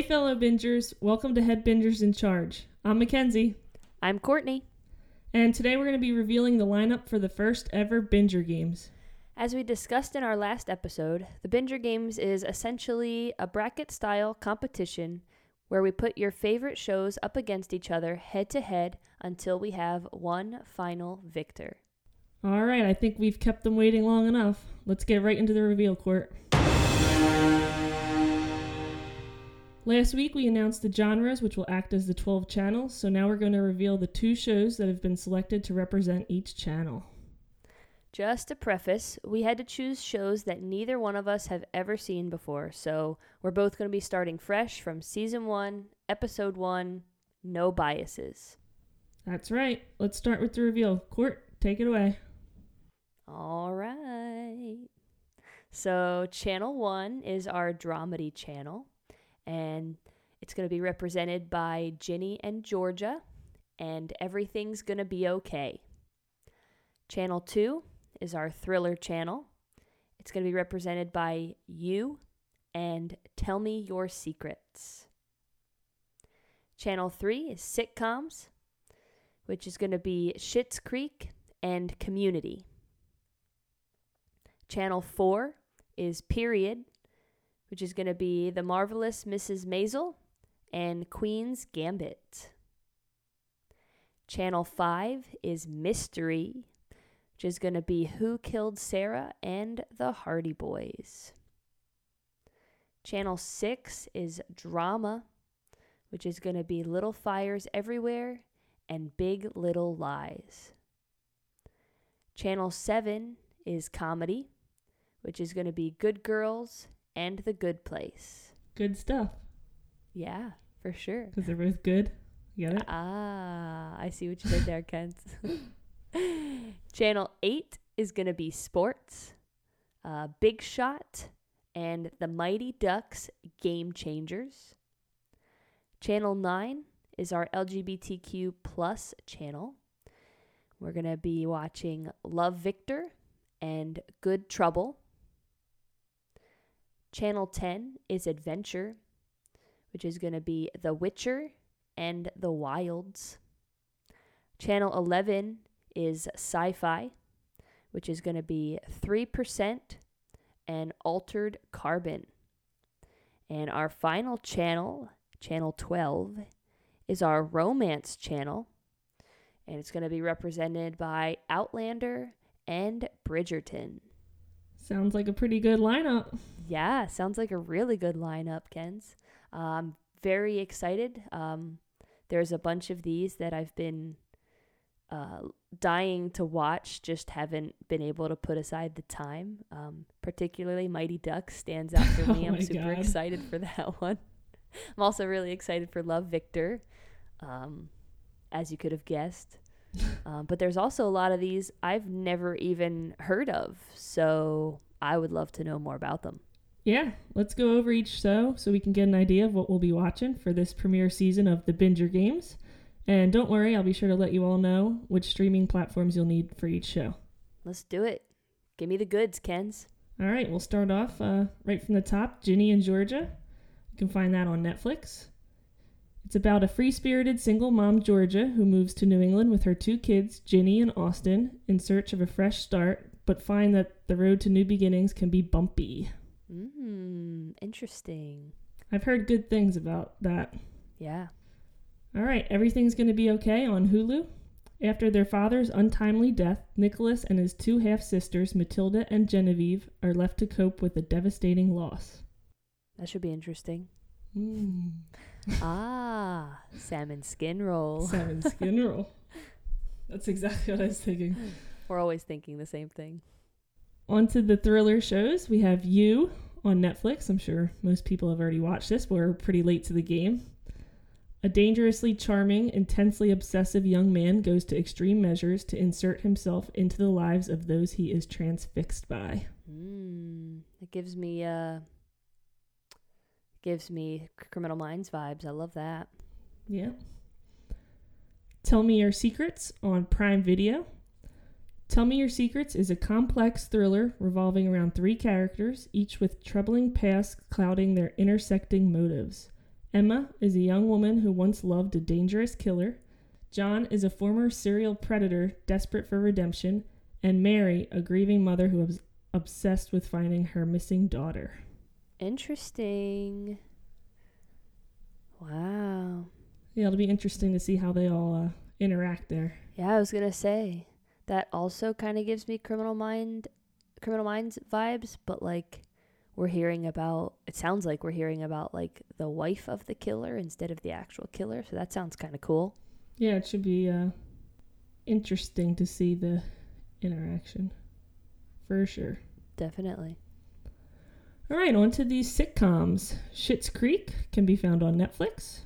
Hey, fellow bingers, welcome to Head Bingers in Charge. I'm Mackenzie, I'm Courtney. and today we're going to be revealing the lineup for the first ever Binger Games. As we discussed in our last episode, the Binger Games is essentially a bracket style competition where we put your favorite shows up against each other head to head until we have one final victor. All right, I think we've kept them waiting long enough. Let's get right into the reveal court. Last week we announced the genres which will act as the 12 channels, so now we're going to reveal the two shows that have been selected to represent each channel. Just to preface, we had to choose shows that neither one of us have ever seen before, so we're both going to be starting fresh from season 1, episode 1, no biases. That's right. Let's start with the reveal. Court, take it away. All right. So, channel one is our dramedy channel, and it's going to be represented by Ginny and Georgia, and everything's going to be okay. Channel two is our thriller channel. It's going to be represented by you and Tell Me Your Secrets. Channel three is sitcoms, which is going to be Schitt's Creek and Community. Channel 4 is Period, which is going to be The Marvelous Mrs. Maisel and Queen's Gambit. Channel 5 is Mystery, which is going to be Who Killed Sarah and The Hardy Boys. Channel 6 is Drama, which is going to be Little Fires Everywhere and Big Little Lies. Channel 7 is Comedy, which is going to be Good Girls and The Good Place. Good stuff, Yeah, for sure. because they're both good. You get it? Ah, I see what you did there, Kens. Channel 8 is going to be Sports, uh, Big Shot, and The Mighty Ducks Game Changers. Channel 9 is our LGBTQ plus channel. We're going to be watching Love Victor and Good Trouble. Channel 10 is Adventure, which is going to be The Witcher and The Wilds. Channel 11 is Sci Fi, which is going to be 3% and Altered Carbon. And our final channel, Channel 12, is our romance channel. And it's going to be represented by Outlander and Bridgerton. Sounds like a pretty good lineup. Yeah, sounds like a really good lineup, Kens. Um, very excited. Um, there's a bunch of these that I've been uh, dying to watch, just haven't been able to put aside the time. Um, particularly Mighty Ducks stands out for me. Oh I'm super God. excited for that one. I'm also really excited for Love Victor, um, as you could have guessed. Um, but there's also a lot of these I've never even heard of, so I would love to know more about them. Yeah, let's go over each show so we can get an idea of what we'll be watching for this premiere season of the Binger Games. And don't worry, I'll be sure to let you all know which streaming platforms you'll need for each show. Let's do it. Give me the goods, Kens. All right, we'll start off uh, right from the top Ginny and Georgia. You can find that on Netflix. It's about a free spirited single mom, Georgia, who moves to New England with her two kids, Ginny and Austin, in search of a fresh start, but find that the road to new beginnings can be bumpy. Mmm, interesting. I've heard good things about that. Yeah. All right, everything's going to be okay on Hulu. After their father's untimely death, Nicholas and his two half sisters, Matilda and Genevieve, are left to cope with a devastating loss. That should be interesting. Mm. ah, salmon skin roll. Salmon skin roll. That's exactly what I was thinking. We're always thinking the same thing. On to the thriller shows. We have You on Netflix. I'm sure most people have already watched this. but We're pretty late to the game. A dangerously charming, intensely obsessive young man goes to extreme measures to insert himself into the lives of those he is transfixed by. Mmm. It gives me uh gives me Criminal Minds vibes. I love that. Yeah. Tell Me Your Secrets on Prime Video. Tell Me Your Secrets is a complex thriller revolving around three characters, each with troubling pasts clouding their intersecting motives. Emma is a young woman who once loved a dangerous killer. John is a former serial predator desperate for redemption. And Mary, a grieving mother who is obsessed with finding her missing daughter. Interesting. Wow. Yeah, it'll be interesting to see how they all uh, interact there. Yeah, I was gonna say that also kind of gives me Criminal Mind, Criminal Minds vibes, but like we're hearing about. It sounds like we're hearing about like the wife of the killer instead of the actual killer. So that sounds kind of cool. Yeah, it should be uh, interesting to see the interaction for sure. Definitely. All right, on to these sitcoms. Schitt's Creek can be found on Netflix.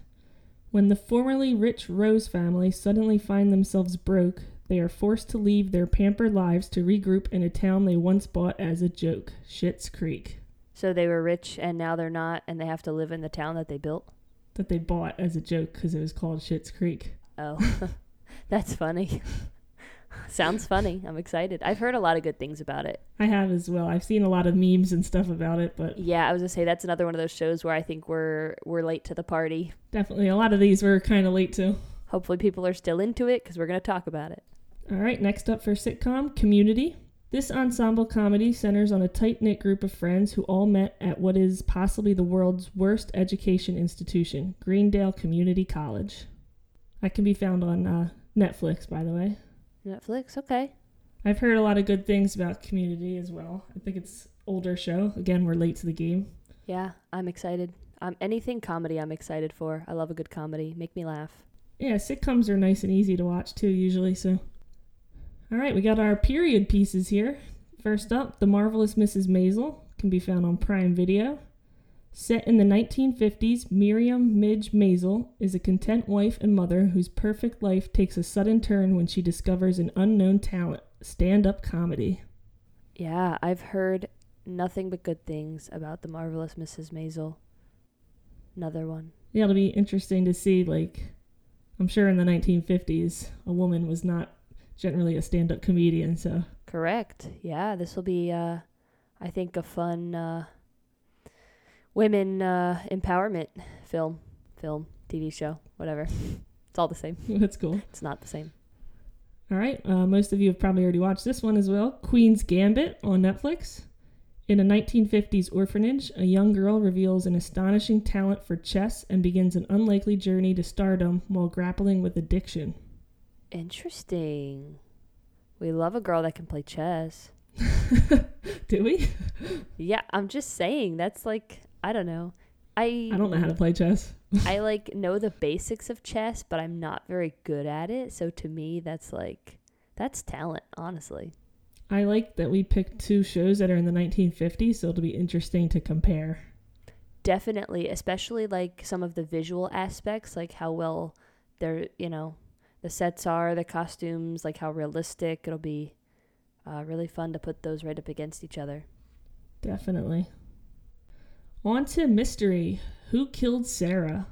When the formerly rich Rose family suddenly find themselves broke, they are forced to leave their pampered lives to regroup in a town they once bought as a joke, Schitt's Creek, So they were rich and now they're not, and they have to live in the town that they built. that they bought as a joke because it was called Schitt's Creek. Oh, that's funny. Sounds funny. I'm excited. I've heard a lot of good things about it. I have as well. I've seen a lot of memes and stuff about it, but Yeah, I was gonna say that's another one of those shows where I think we're we're late to the party. definitely a lot of these were kind of late too. Hopefully, people are still into it because we're gonna talk about it. All right, next up for sitcom Community. This ensemble comedy centers on a tight knit group of friends who all met at what is possibly the world's worst education institution, Greendale Community College. That can be found on uh, Netflix, by the way. Netflix, okay. I've heard a lot of good things about Community as well. I think it's older show. Again, we're late to the game. Yeah, I'm excited. Um, anything comedy, I'm excited for. I love a good comedy. Make me laugh. Yeah, sitcoms are nice and easy to watch too, usually. So, all right, we got our period pieces here. First up, The Marvelous Mrs. Maisel can be found on Prime Video. Set in the 1950s, Miriam Midge Maisel is a content wife and mother whose perfect life takes a sudden turn when she discovers an unknown talent stand up comedy. Yeah, I've heard nothing but good things about the marvelous Mrs. Maisel. Another one. Yeah, it'll be interesting to see. Like, I'm sure in the 1950s, a woman was not generally a stand up comedian, so Correct. Yeah, this will be, uh, I think, a fun uh, women uh, empowerment film, film, TV show, whatever. it's all the same. that's cool. It's not the same. All right, uh, most of you have probably already watched this one as well Queen's Gambit on Netflix. In a 1950s orphanage, a young girl reveals an astonishing talent for chess and begins an unlikely journey to stardom while grappling with addiction. Interesting. We love a girl that can play chess. Do we? Yeah, I'm just saying. That's like I don't know. I I don't know how to play chess. I like know the basics of chess, but I'm not very good at it. So to me, that's like that's talent, honestly. I like that we picked two shows that are in the 1950s, so it'll be interesting to compare. Definitely, especially like some of the visual aspects, like how well they're, you know, the sets are, the costumes, like how realistic. It'll be uh, really fun to put those right up against each other. Definitely. On to mystery. Who killed Sarah?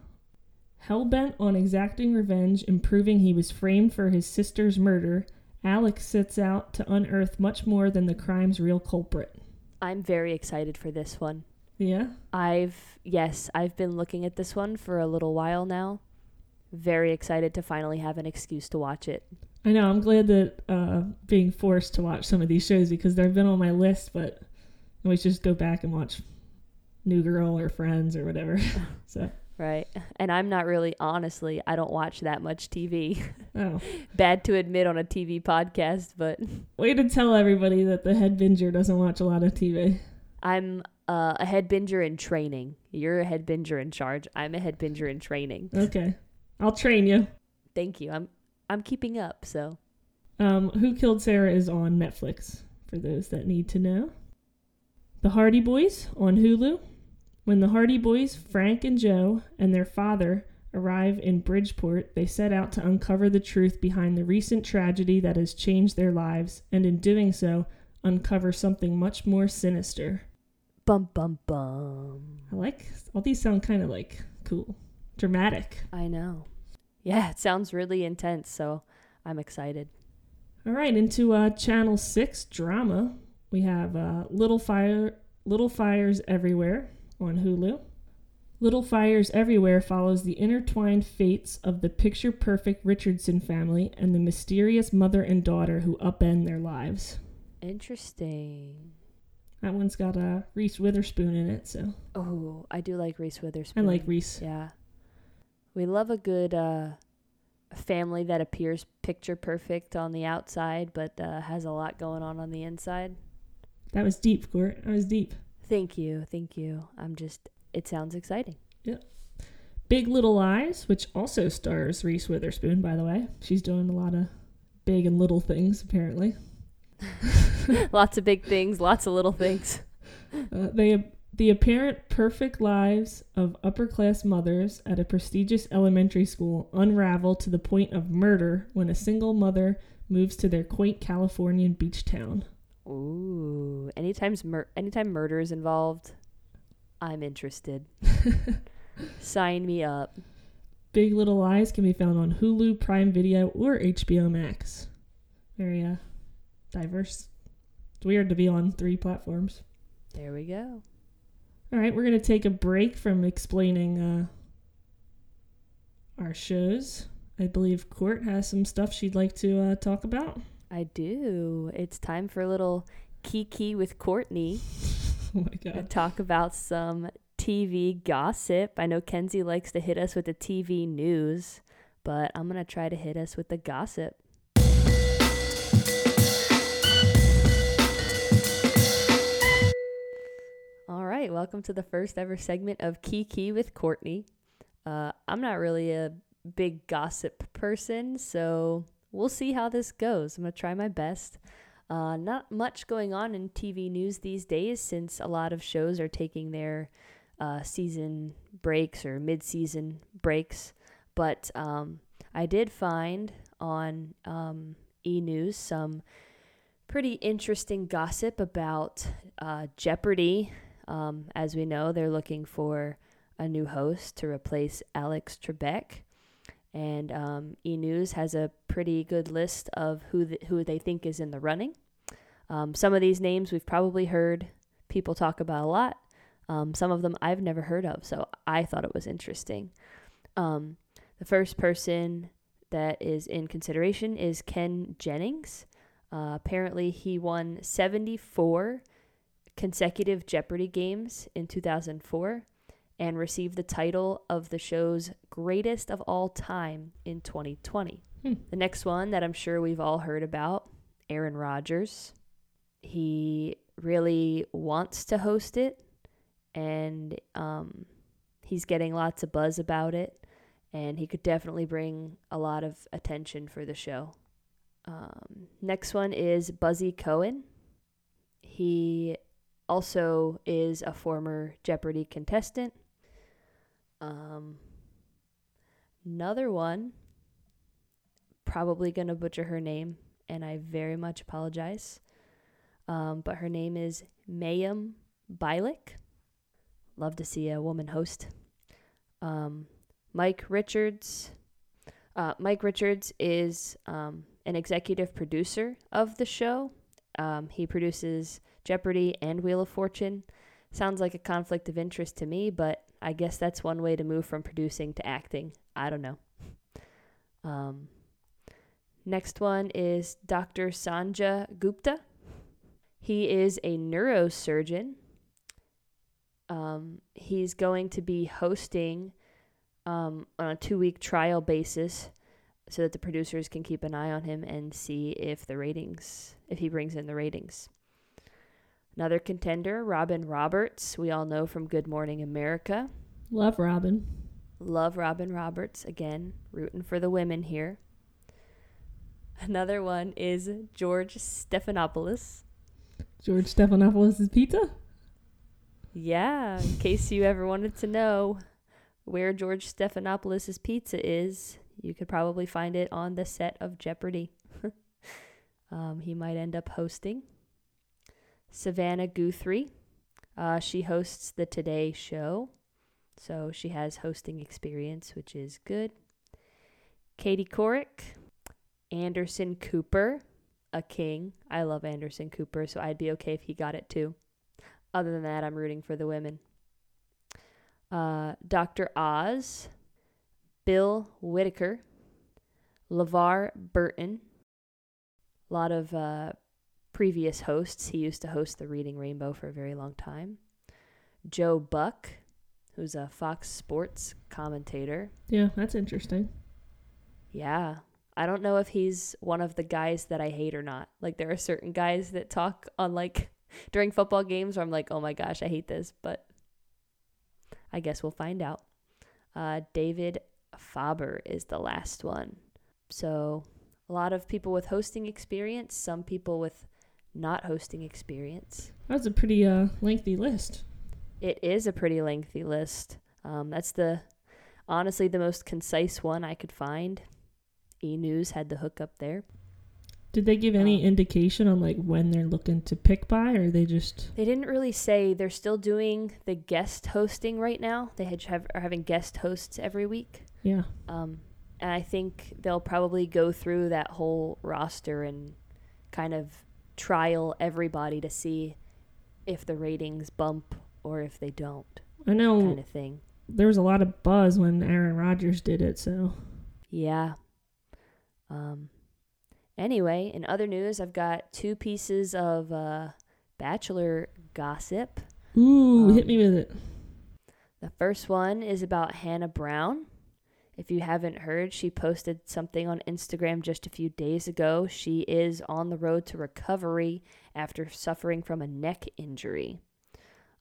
Hellbent on exacting revenge and proving he was framed for his sister's murder, Alex sets out to unearth much more than the crime's real culprit. I'm very excited for this one. Yeah? I've, yes, I've been looking at this one for a little while now. Very excited to finally have an excuse to watch it. I know, I'm glad that uh, being forced to watch some of these shows because they've been on my list, but I always just go back and watch New Girl or Friends or whatever. so, Right. And I'm not really, honestly, I don't watch that much TV. oh. Bad to admit on a TV podcast, but Way to tell everybody that the head binger doesn't watch a lot of TV. I'm uh, a head binger in training. You're a head binger in charge. I'm a head binger in training. Okay. I'll train you. Thank you. I'm I'm keeping up, so Um, Who Killed Sarah is on Netflix, for those that need to know. The Hardy Boys on Hulu. When the Hardy Boys, Frank and Joe, and their father arrive in Bridgeport, they set out to uncover the truth behind the recent tragedy that has changed their lives, and in doing so, uncover something much more sinister. bum bum bum. I like all these sound kind of like cool, dramatic. I know. Yeah, it sounds really intense, so I'm excited. All right, into uh, Channel Six drama. We have uh, Little Fire, Little Fires Everywhere on Hulu. Little Fires Everywhere follows the intertwined fates of the picture perfect Richardson family and the mysterious mother and daughter who upend their lives. Interesting. That one's got uh, Reese Witherspoon in it, so Oh, I do like Reese Witherspoon. I like Reese. Yeah. We love a good uh, family that appears picture perfect on the outside, but uh, has a lot going on on the inside. That was deep, Court. That was deep. Thank you. Thank you. I'm just, it sounds exciting. Yep. Big Little Lies, which also stars Reese Witherspoon, by the way. She's doing a lot of big and little things, apparently. lots of big things, lots of little things. Uh, they the apparent perfect lives of upper class mothers at a prestigious elementary school unravel to the point of murder when a single mother moves to their quaint Californian beach town. Ooh, anytime's mur- anytime murder is involved, I'm interested. Sign me up. Big Little Lies can be found on Hulu, Prime Video, or HBO Max. Very uh, diverse. It's weird to be on three platforms. There we go. All right, we're going to take a break from explaining uh, our shows. I believe Court has some stuff she'd like to uh, talk about. I do. It's time for a little Kiki with Courtney. Oh my god. talk about some TV gossip. I know Kenzie likes to hit us with the TV news, but I'm going to try to hit us with the gossip. Right, welcome to the first ever segment of Kiki with Courtney. Uh, I'm not really a big gossip person, so we'll see how this goes. I'm going to try my best. Uh, not much going on in TV news these days since a lot of shows are taking their uh, season breaks or mid season breaks. But um, I did find on um, e News some pretty interesting gossip about uh, Jeopardy. Um, as we know, they're looking for a new host to replace Alex Trebek. And um, E News has a pretty good list of who who they think is in the running. Um, some of these names we've probably heard people talk about a lot. Um, some of them I've never heard of, so I thought it was interesting. Um, the first person that is in consideration is Ken Jennings. Uh, apparently, he won 74 consecutive Jeopardy games in 2004 and received the title of the show's greatest of all time in 2020. Hmm. The next one that I'm sure we've all heard about Aaron Rodgers. He really wants to host it, and um, he's getting lots of buzz about it, and he could definitely bring a lot of attention for the show. Um, next one is Buzzy Cohen. He also is a former Jeopardy contestant. Um, another one, probably going to butcher her name, and I very much apologize. Um, but her name is Mayim Bialik. Love to see a woman host. Um, Mike Richards. Uh, Mike Richards is um, an executive producer of the show. Um, he produces Jeopardy and Wheel of Fortune. Sounds like a conflict of interest to me, but I guess that's one way to move from producing to acting. I don't know. Um, next one is Dr. Sanjay Gupta. He is a neurosurgeon. Um, he's going to be hosting um, on a two week trial basis so that the producers can keep an eye on him and see if the ratings, if he brings in the ratings. Another contender, Robin Roberts, we all know from Good Morning America. Love Robin. Love Robin Roberts. Again, rooting for the women here. Another one is George Stephanopoulos. George Stephanopoulos' pizza? Yeah, in case you ever wanted to know where George Stephanopoulos' pizza is, you could probably find it on the set of Jeopardy. um, he might end up hosting. Savannah Guthrie. Uh, she hosts the Today Show, so she has hosting experience, which is good. Katie Couric, Anderson Cooper, a king. I love Anderson Cooper, so I'd be okay if he got it too. Other than that, I'm rooting for the women. uh, Dr. Oz, Bill Whitaker, LeVar Burton, a lot of uh, previous hosts. He used to host the Reading Rainbow for a very long time. Joe Buck, who's a Fox Sports commentator. Yeah, that's interesting. Yeah. I don't know if he's one of the guys that I hate or not. Like there are certain guys that talk on like during football games where I'm like, "Oh my gosh, I hate this," but I guess we'll find out. Uh, David Faber is the last one. So, a lot of people with hosting experience, some people with not hosting experience. That's a pretty uh, lengthy list. It is a pretty lengthy list. Um, that's the honestly the most concise one I could find. E News had the hook up there. Did they give any Um, indication on like when they're looking to pick by, or they just? They didn't really say they're still doing the guest hosting right now. They had, have, are having guest hosts every week. Yeah, Um, and I think they'll probably go through that whole roster and kind of trial everybody to see if the ratings bump or if they don't, I know kind of thing. there was a lot of buzz when Aaron Rodgers did it. So Yeah. Um, anyway, in other news, I've got two pieces of uh, Bachelor gossip. ooh, Um, hit me with it. The first one is about Hannah Brown. If you haven't heard, she posted something on Instagram just a few days ago. She is on the road to recovery after suffering from a neck injury.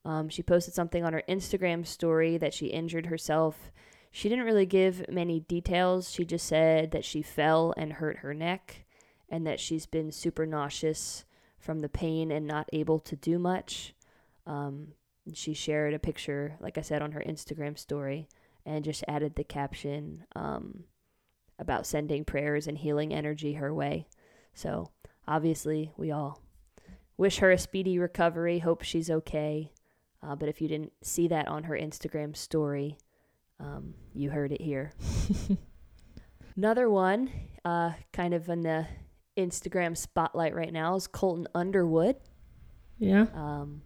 Um, she posted something on her Instagram story that she injured herself. She didn't really give many details. She just said that she fell and hurt her neck and that she's been super nauseous from the pain and not able to do much. Um, she shared a picture, like I said, on her Instagram story and just added the caption um, about sending prayers and healing energy her way. So obviously, we all wish her a speedy recovery, hope she's okay. Uh, but if you didn't see that on her Instagram story, um, you heard it here. Another one, uh, kind of in the Instagram spotlight right now, is Colton Underwood Yeah, um,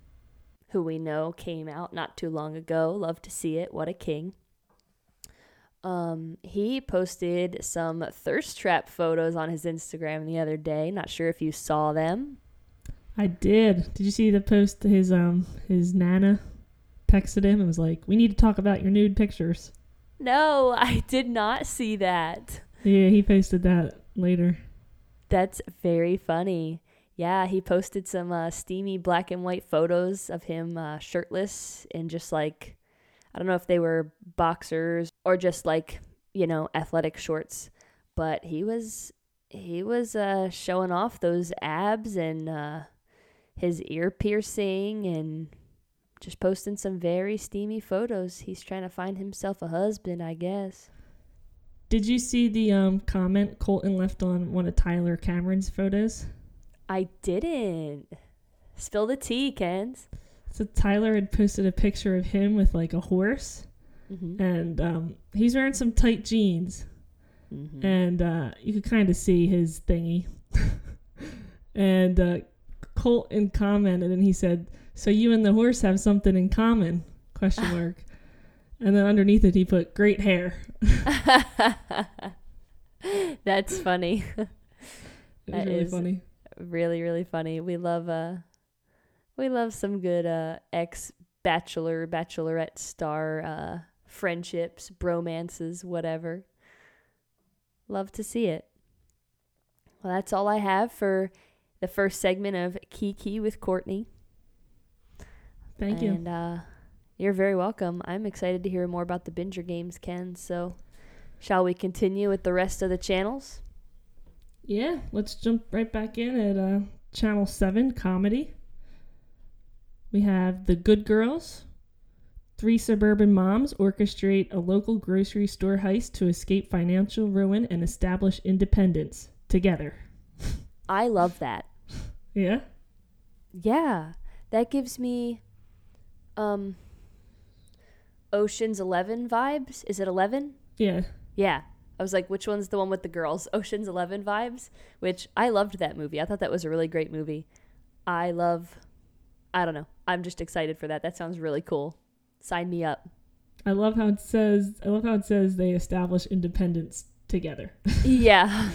who we know came out not too long ago. Love to see it. What a king. Um, he posted some thirst trap photos on his Instagram the other day. Not sure if you saw them. I did. Did you see the post? His um his nana texted him and was like, "We need to talk about your nude pictures." No, I did not see that. Yeah, he posted that later. That's very funny. Yeah, he posted some uh, steamy black and white photos of him uh, shirtless and just like, I don't know if they were boxers or just like, you know, athletic shorts. But he was, he was uh, showing off those abs and uh, his ear piercing and just posting some very steamy photos. He's trying to find himself a husband, I guess. Did you see the um comment Colton left on one of Tyler Cameron's photos? I didn't. Spill the tea, Kens. So Tyler had posted a picture of him with like a horse, Mm-hmm. and um, he's wearing some tight jeans, Mm-hmm. and uh, you could kind of see his thingy. and uh, Colton commented, and he said, "So you and the horse have something in common?" Question mark. and then underneath it, he put "great hair." That's funny. That really is- funny. really, really funny. We love uh we love some good uh ex bachelor, bachelorette star uh friendships, bromances, whatever. Love to see it. Well, that's all I have for the first segment of Kiki with Courtney. Thank you. And uh you're very welcome. I'm excited to hear more about the Binger games, Ken. So, shall we continue with the rest of the channels? Yeah, let's jump right back in at uh, Channel 7 comedy. We have The Good Girls. Three suburban moms orchestrate a local grocery store heist to escape financial ruin and establish independence together. I love that. Yeah? Yeah, that gives me um Ocean's 11 vibes. Is it 11? Yeah. Yeah. I was like, which one's the one with the girls? Ocean's 11 vibes, which I loved that movie. I thought that was a really great movie. I love I don't know. I'm just excited for that. That sounds really cool. Sign me up. I love how it says. I love how it says they establish independence together. yeah.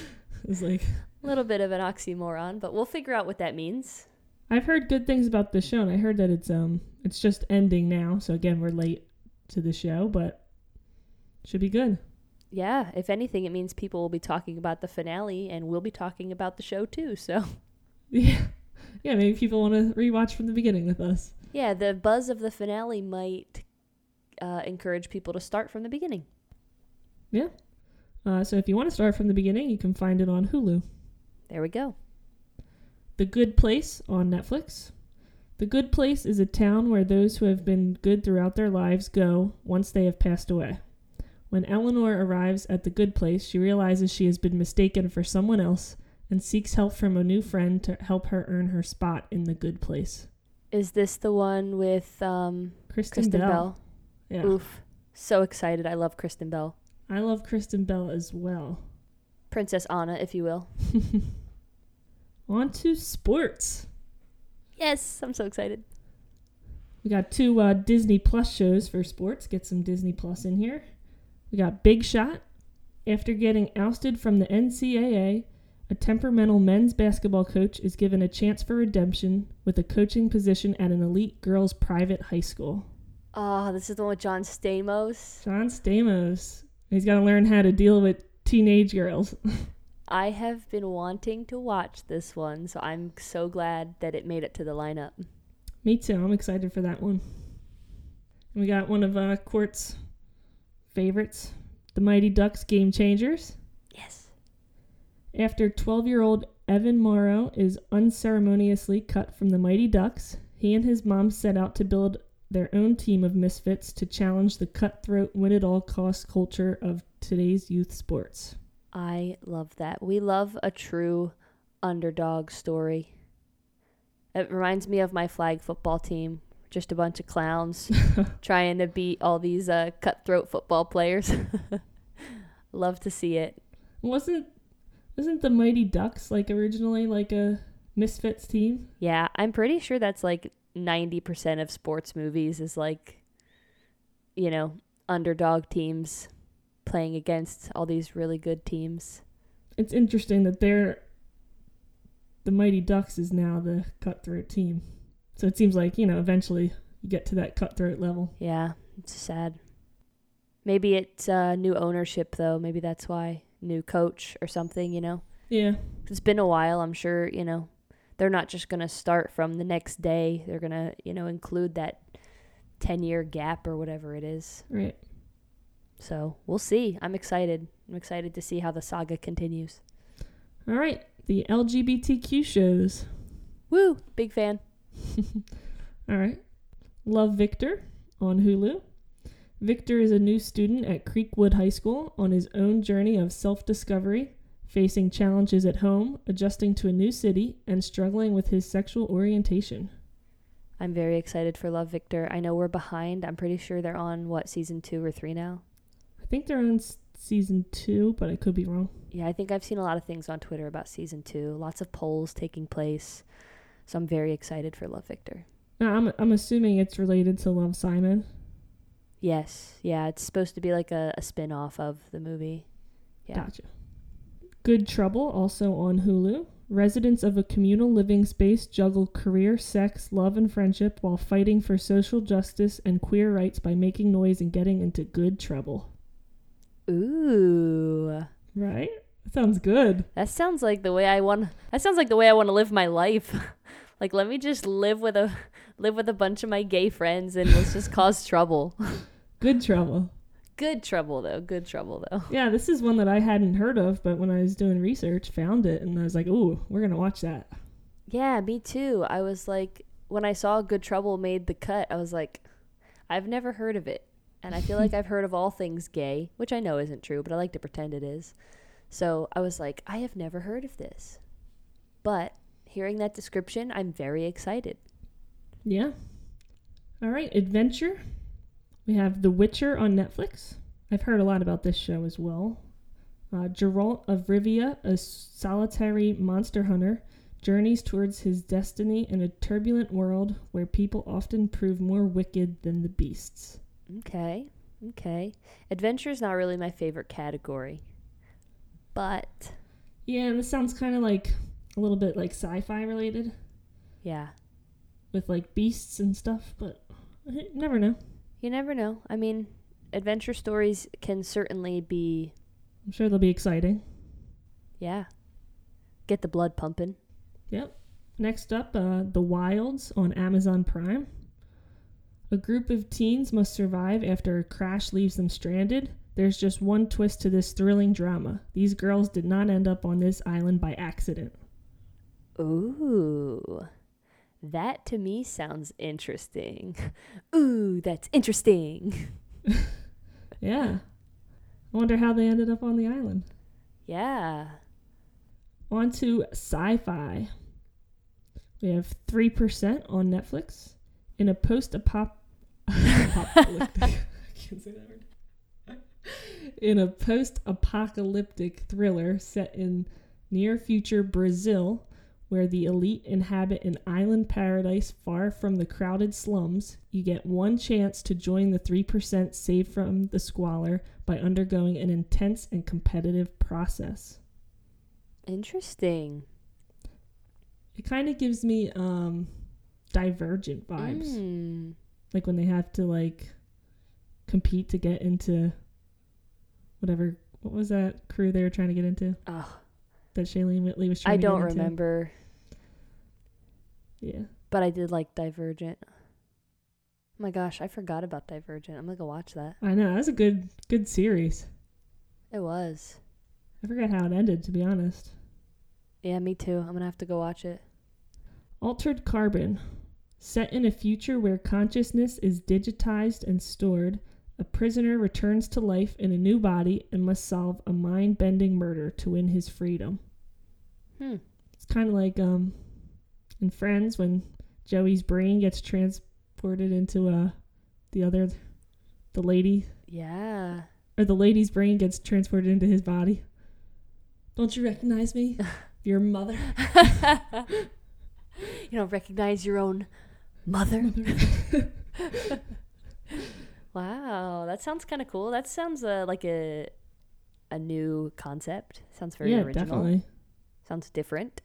It's like A little bit of an oxymoron, but we'll figure out what that means. I've heard good things about the show, and I heard that it's um it's just ending now. So again, we're late to the show, but should be good. Yeah, if anything, it means people will be talking about the finale and we'll be talking about the show too. So, Yeah, yeah. Maybe people want to rewatch from the beginning with us. yeah, the buzz of the finale might uh, encourage people to start from the beginning. Yeah. Uh, so if you want to start from the beginning, you can find it on Hulu. There we go. The Good Place on Netflix. The Good Place is a town where those who have been good throughout their lives go once they have passed away. When Eleanor arrives at the Good Place, she realizes she has been mistaken for someone else and seeks help from a new friend to help her earn her spot in the Good Place. Is this the one with um, Kristen, Kristen Bell. Bell? Yeah. Oof. So excited. I love Kristen Bell. I love Kristen Bell as well. Princess Anna, if you will. On to sports. Yes, I'm so excited. We got two uh, Disney Plus shows for sports. Get some Disney Plus in here. We got Big Shot. After getting ousted from the NCAA, a temperamental men's basketball coach is given a chance for redemption with a coaching position at an elite girls' private high school. Oh, this is the one with John Stamos. John Stamos. He's got to learn how to deal with teenage girls. I have been wanting to watch this one, so I'm so glad that it made it to the lineup. Me too. I'm excited for that one. We got one of uh, Court's favorites, the Mighty Ducks Game Changers. After 12 year old Evan Morrow is unceremoniously cut from the Mighty Ducks, he and his mom set out to build their own team of misfits to challenge the cutthroat, win at all costs culture of today's youth sports. I love that. We love a true underdog story. It reminds me of my flag football team. Just a bunch of clowns trying to beat all these uh, cutthroat football players. love to see it. Wasn't wasn't the Mighty Ducks like originally like a misfits team? Yeah, I'm pretty sure that's like 90% of sports movies is like, you know, underdog teams playing against all these really good teams. It's interesting that they're the Mighty Ducks is now the cutthroat team. So it seems like, you know, eventually you get to that cutthroat level. Yeah, it's sad. Maybe it's uh, new ownership, though. Maybe that's why. New coach or something, you know? Yeah. It's been a while. I'm sure, you know, they're not just going to start from the next day. They're going to, you know, include that 10 year gap or whatever it is. Right. So we'll see. I'm excited. I'm excited to see how the saga continues. All right. The LGBTQ shows. Woo! Big fan. All right. Love Victor on Hulu. Victor is a new student at Creekwood High School on his own journey of self discovery, facing challenges at home, adjusting to a new city, and struggling with his sexual orientation. I'm very excited for Love Victor. I know we're behind. I'm pretty sure they're on what season two or three now. I think they're on season two, but I could be wrong. Yeah, I think I've seen a lot of things on Twitter about season two. Lots of polls taking place. So I'm very excited for Love Victor. Now, I'm, I'm assuming it's related to Love Simon. Yes, yeah, it's supposed to be like a, a spin off of the movie. Yeah. Gotcha. Good Trouble, also on Hulu. Residents of a communal living space juggle career, sex, love, and friendship while fighting for social justice and queer rights by making noise and getting into good trouble. Ooh. Right? That sounds good. That sounds like the way I want That sounds like the way I want to live my life. like let me just live with a live with a bunch of my gay friends and let's just cause trouble. Good Trouble. Good trouble though. Good trouble though. Yeah, this is one that I hadn't heard of, but when I was doing research, found it, and I was like, ooh, we're going to watch that. Yeah, me too. I was like, when I saw Good Trouble made the cut, I was like, I've never heard of it. And I feel like I've heard of all things gay, which I know isn't true, but I like to pretend it is. So I was like, I have never heard of this. But hearing that description, I'm very excited. Yeah. All right, Adventure. We have The Witcher on Netflix. I've heard a lot about this show as well. Uh, Geralt of Rivia, a solitary monster hunter, journeys towards his destiny in a turbulent world where people often prove more wicked than the beasts. Okay. Okay. Adventure is not really my favorite category. But Yeah, and this sounds kind of like a little bit like sci-fi related yeah, with like beasts and stuff, but eh, never know. you never know. I mean, adventure stories can certainly be, I'm sure they'll be exciting. yeah, get the blood pumping. Yep. Next up, uh, The Wilds on Amazon Prime. A group of teens must survive after a crash leaves them stranded. There's just one twist to this thrilling drama. These girls did not end up on this island by accident. Ooh. That to me sounds interesting. Ooh, that's interesting. Yeah. I wonder how they ended up on the island. Yeah. On to sci fi. We have 3% on Netflix. In a post apocalyptic. In a post apocalyptic thriller set in near future Brazil, where the elite inhabit an island paradise far from the crowded slums, you get one chance to join the 3% saved from the squalor by undergoing an intense and competitive process. Interesting. It kind of gives me um divergent vibes. Mm. Like when they have to like compete to get into whatever what was that crew they were trying to get into Oh, that Shailene Woodley was trying I to don't get into. remember, Yeah. but I did like Divergent. Oh my gosh, I forgot about Divergent. I'm gonna go watch that. I know. That was a good good series. It was. I forgot how it ended to be honest. Yeah, me too. I'm gonna have to go watch it. Altered Carbon. Set in a future where consciousness is digitized and stored, a prisoner returns to life in a new body and must solve a mind bending murder to win his freedom. Hmm. It's kind of like um, in Friends when Joey's brain gets transported into uh, the other, the lady, Yeah. or the lady's brain gets transported into his body. Don't you recognize me? Your mother. you don't recognize your own mother. wow, that sounds kind of cool. That sounds uh, like a a new concept. Sounds very yeah, original. definitely. Sounds different.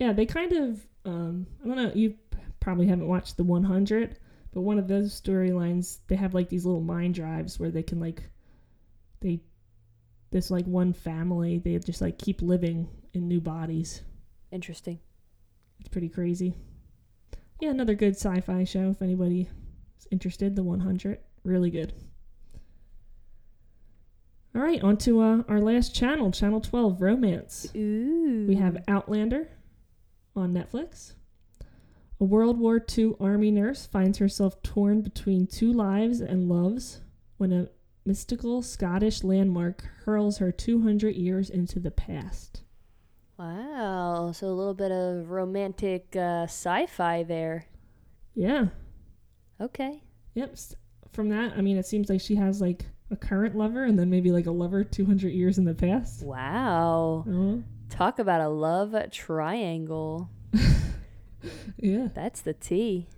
Yeah, they kind of. Um, I don't know. You probably haven't watched the 100, but one of those storylines, they have like these little mind drives where they can like, they, this like one family, they just like keep living in new bodies. Interesting. It's pretty crazy. Yeah, another good sci-fi show if anybody is interested. The 100, really good. All right, on to uh, our last channel, Channel 12, Romance. Ooh. We have Outlander on Netflix. A World War II Army nurse finds herself torn between two lives and loves when a mystical Scottish landmark hurls her 200 years into the past. Wow. So a little bit of romantic uh, sci-fi there. Yeah. Okay. Yep. From that, I mean, it seems like she has like a current lover and then maybe like a lover 200 years in the past. Wow. Oh, Talk about a love triangle. yeah. That's the T.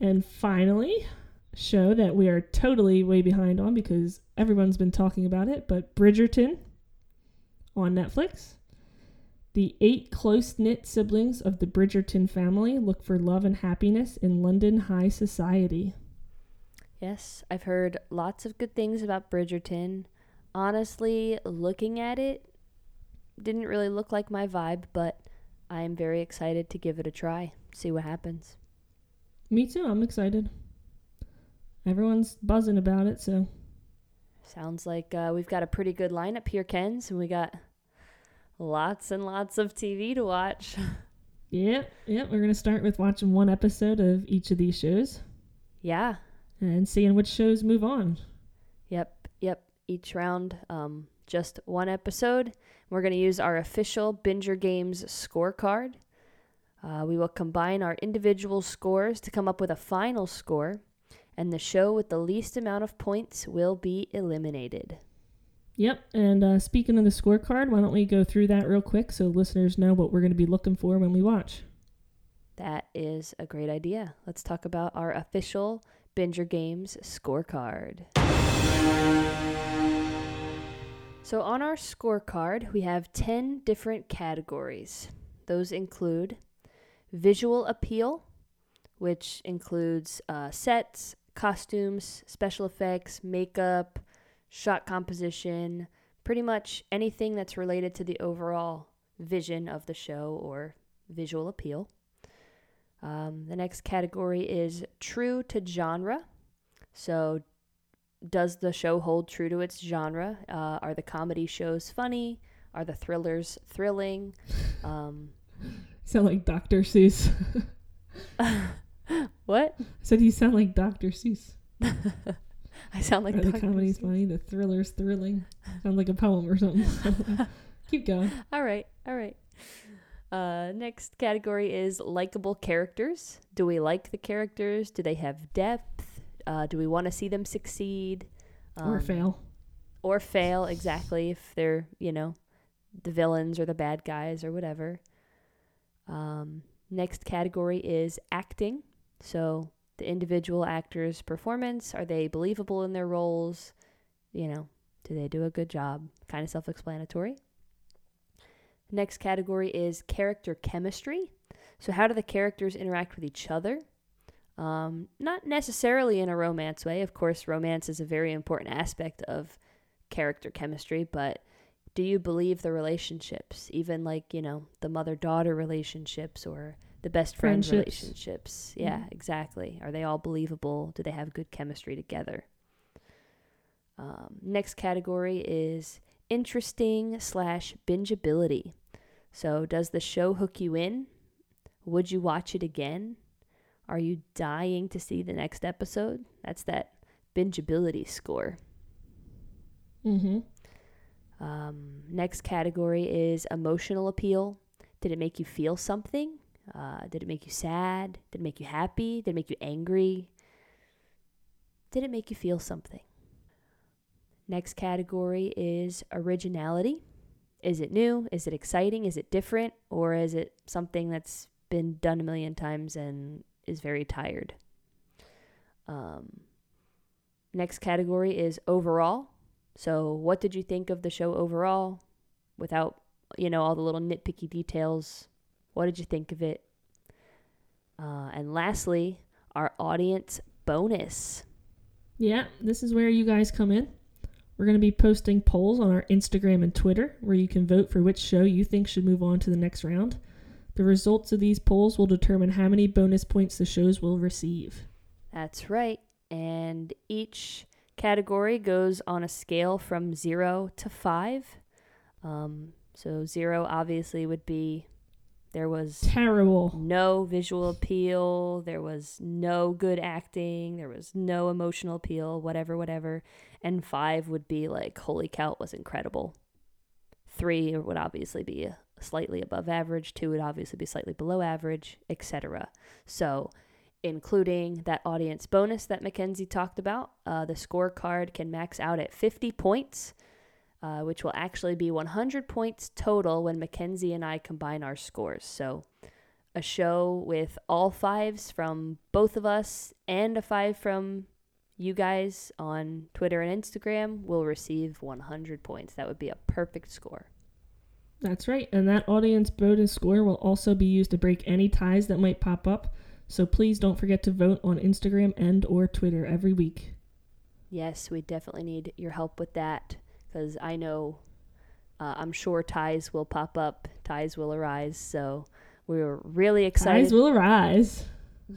And finally, show that we are totally way behind on because everyone's been talking about it, but Bridgerton on Netflix. The eight close knit siblings of the Bridgerton family look for love and happiness in London high society. Yes, I've heard lots of good things about Bridgerton. Honestly, looking at it didn't really look like my vibe, but I'm very excited to give it a try. See what happens. Me too, I'm excited. Everyone's buzzing about it, so Sounds like uh, we've got a pretty good lineup here, Kens, and we got lots and lots of TV to watch. Yep, yep. we're gonna start with watching one episode of each of these shows yeah. And seeing which shows move on. Yep, yep. Each round, um, just one episode. We're going to use our official Binger Games scorecard. Uh, we will combine our individual scores to come up with a final score, and the show with the least amount of points will be eliminated. Yep, and uh, speaking of the scorecard, why don't we go through that real quick so listeners know what we're going to be looking for when we watch? That is a great idea. Let's talk about our official Binger Games scorecard. So, on our scorecard, we have 10 different categories. Those include visual appeal, which includes uh, sets, costumes, special effects, makeup, shot composition, pretty much anything that's related to the overall vision of the show or visual appeal. Um, the next category is true to genre. So, does the show hold true to its genre? Uh, are the comedy shows funny? Are the thrillers thrilling? Um, sound like Dr. Seuss. what? I said you sound like Dr. Seuss. I sound like Are the comedy's Seuss. funny, the thriller's thrilling. Sound like a poem or something. Keep going. All right, all right. Uh, next category is likable characters. Do we like the characters? Do they have depth? Uh, do we want to see them succeed? or Um, fail. Or fail, exactly, if they're, you know, the villains or the bad guys or whatever. Um, next category is acting. So the individual actor's performance are they believable in their roles? You know, do they do a good job? Kind of self explanatory. Next category is character chemistry. So, how do the characters interact with each other? Um, not necessarily in a romance way. Of course, romance is a very important aspect of character chemistry, but do you believe the relationships, even like, you know, the mother daughter relationships or the best friend relationships? Yeah, Mhm. exactly. Are they all believable? Do they have good chemistry together? Um, next category is interesting slash bingeability. So, does the show hook you in? Would you watch it again? Are you dying to see the next episode? That's that bingeability score. Mm-hmm. Um, next category is emotional appeal. Did it make you feel something? Uh, did it make you sad? Did it make you happy? Did it make you angry? Did it make you feel something? Next category is originality. Is it new? Is it exciting? Is it different? Or is it something that's been done a million times and is very tired? Um, next category is overall. So, what did you think of the show overall without, you know, all the little nitpicky details? What did you think of it? Uh, and lastly, our audience bonus. Yeah, this is where you guys come in. We're going to be posting polls on our Instagram and Twitter where you can vote for which show you think should move on to the next round. The results of these polls will determine how many bonus points the shows will receive. That's right. And each category goes on a scale from zero to five. Um, so, zero obviously would be there was Terrible. no visual appeal, there was no good acting, there was no emotional appeal, whatever, whatever. And five would be like, holy cow, it was incredible. Three would obviously be slightly above average, two would obviously be slightly below average, etc. So, including that audience bonus that Mackenzie talked about, uh, the scorecard can max out at 50 points. Uh, which will actually be 100 points total when Mackenzie and I combine our scores. So, a show with all fives from both of us and a five from you guys on Twitter and Instagram will receive 100 points. That would be a perfect score. That's right. And that audience bonus score will also be used to break any ties that might pop up. So please don't forget to vote on Instagram and or Twitter every week. Yes, we definitely need your help with that because I know, uh, I'm sure ties will pop up, ties will arise. So we're really excited. Ties will arise.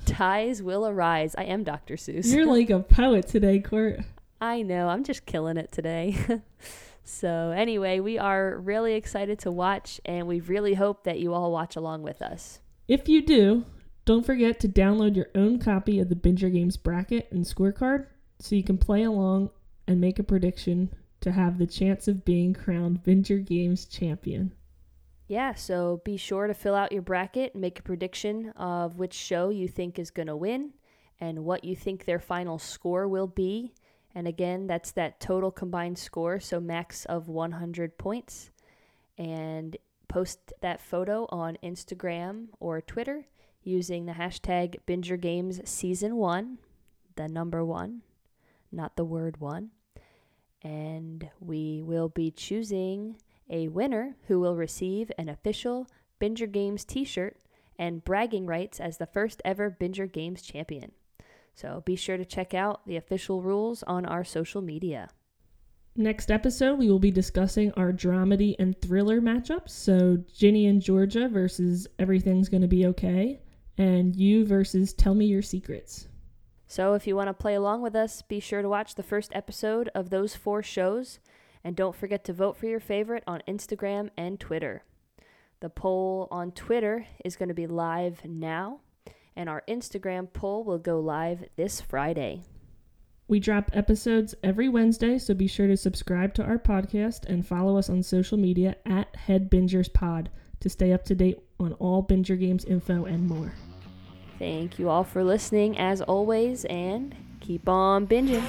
Ties will arise. I am Dr. Seuss. You're like a poet today, Court. I know. I'm just killing it today. so, anyway, we are really excited to watch, and we really hope that you all watch along with us. If you do, don't forget to download your own copy of the Binger Games bracket and scorecard so you can play along and make a prediction to have the chance of being crowned Binger Games champion. Yeah, so be sure to fill out your bracket make a prediction of which show you think is going to win and what you think their final score will be. And again, that's that total combined score, so max of 100 points. And post that photo on Instagram or Twitter using the hashtag BingerGames Season 1. the number one, not the word one. And we will be choosing a winner who will receive an official Binger Games t shirt and bragging rights as the first ever Binger Games champion. So be sure to check out the official rules on our social media. Next episode, we will be discussing our dramedy and thriller matchups. So, Ginny and Georgia versus Everything's Gonna Be Okay, and you versus Tell Me Your Secrets. So, if you want to play along with us, be sure to watch the first episode of those four shows, and don't forget to vote for your favorite on Instagram and Twitter. The poll on Twitter is going to be live now, and our Instagram poll will go live this Friday. We drop episodes every Wednesday, so be sure to subscribe to our podcast and follow us on social media at Head Bingers Pod to stay up to date on all Binger Games info and more. Thank you all for listening as always, and keep on binging.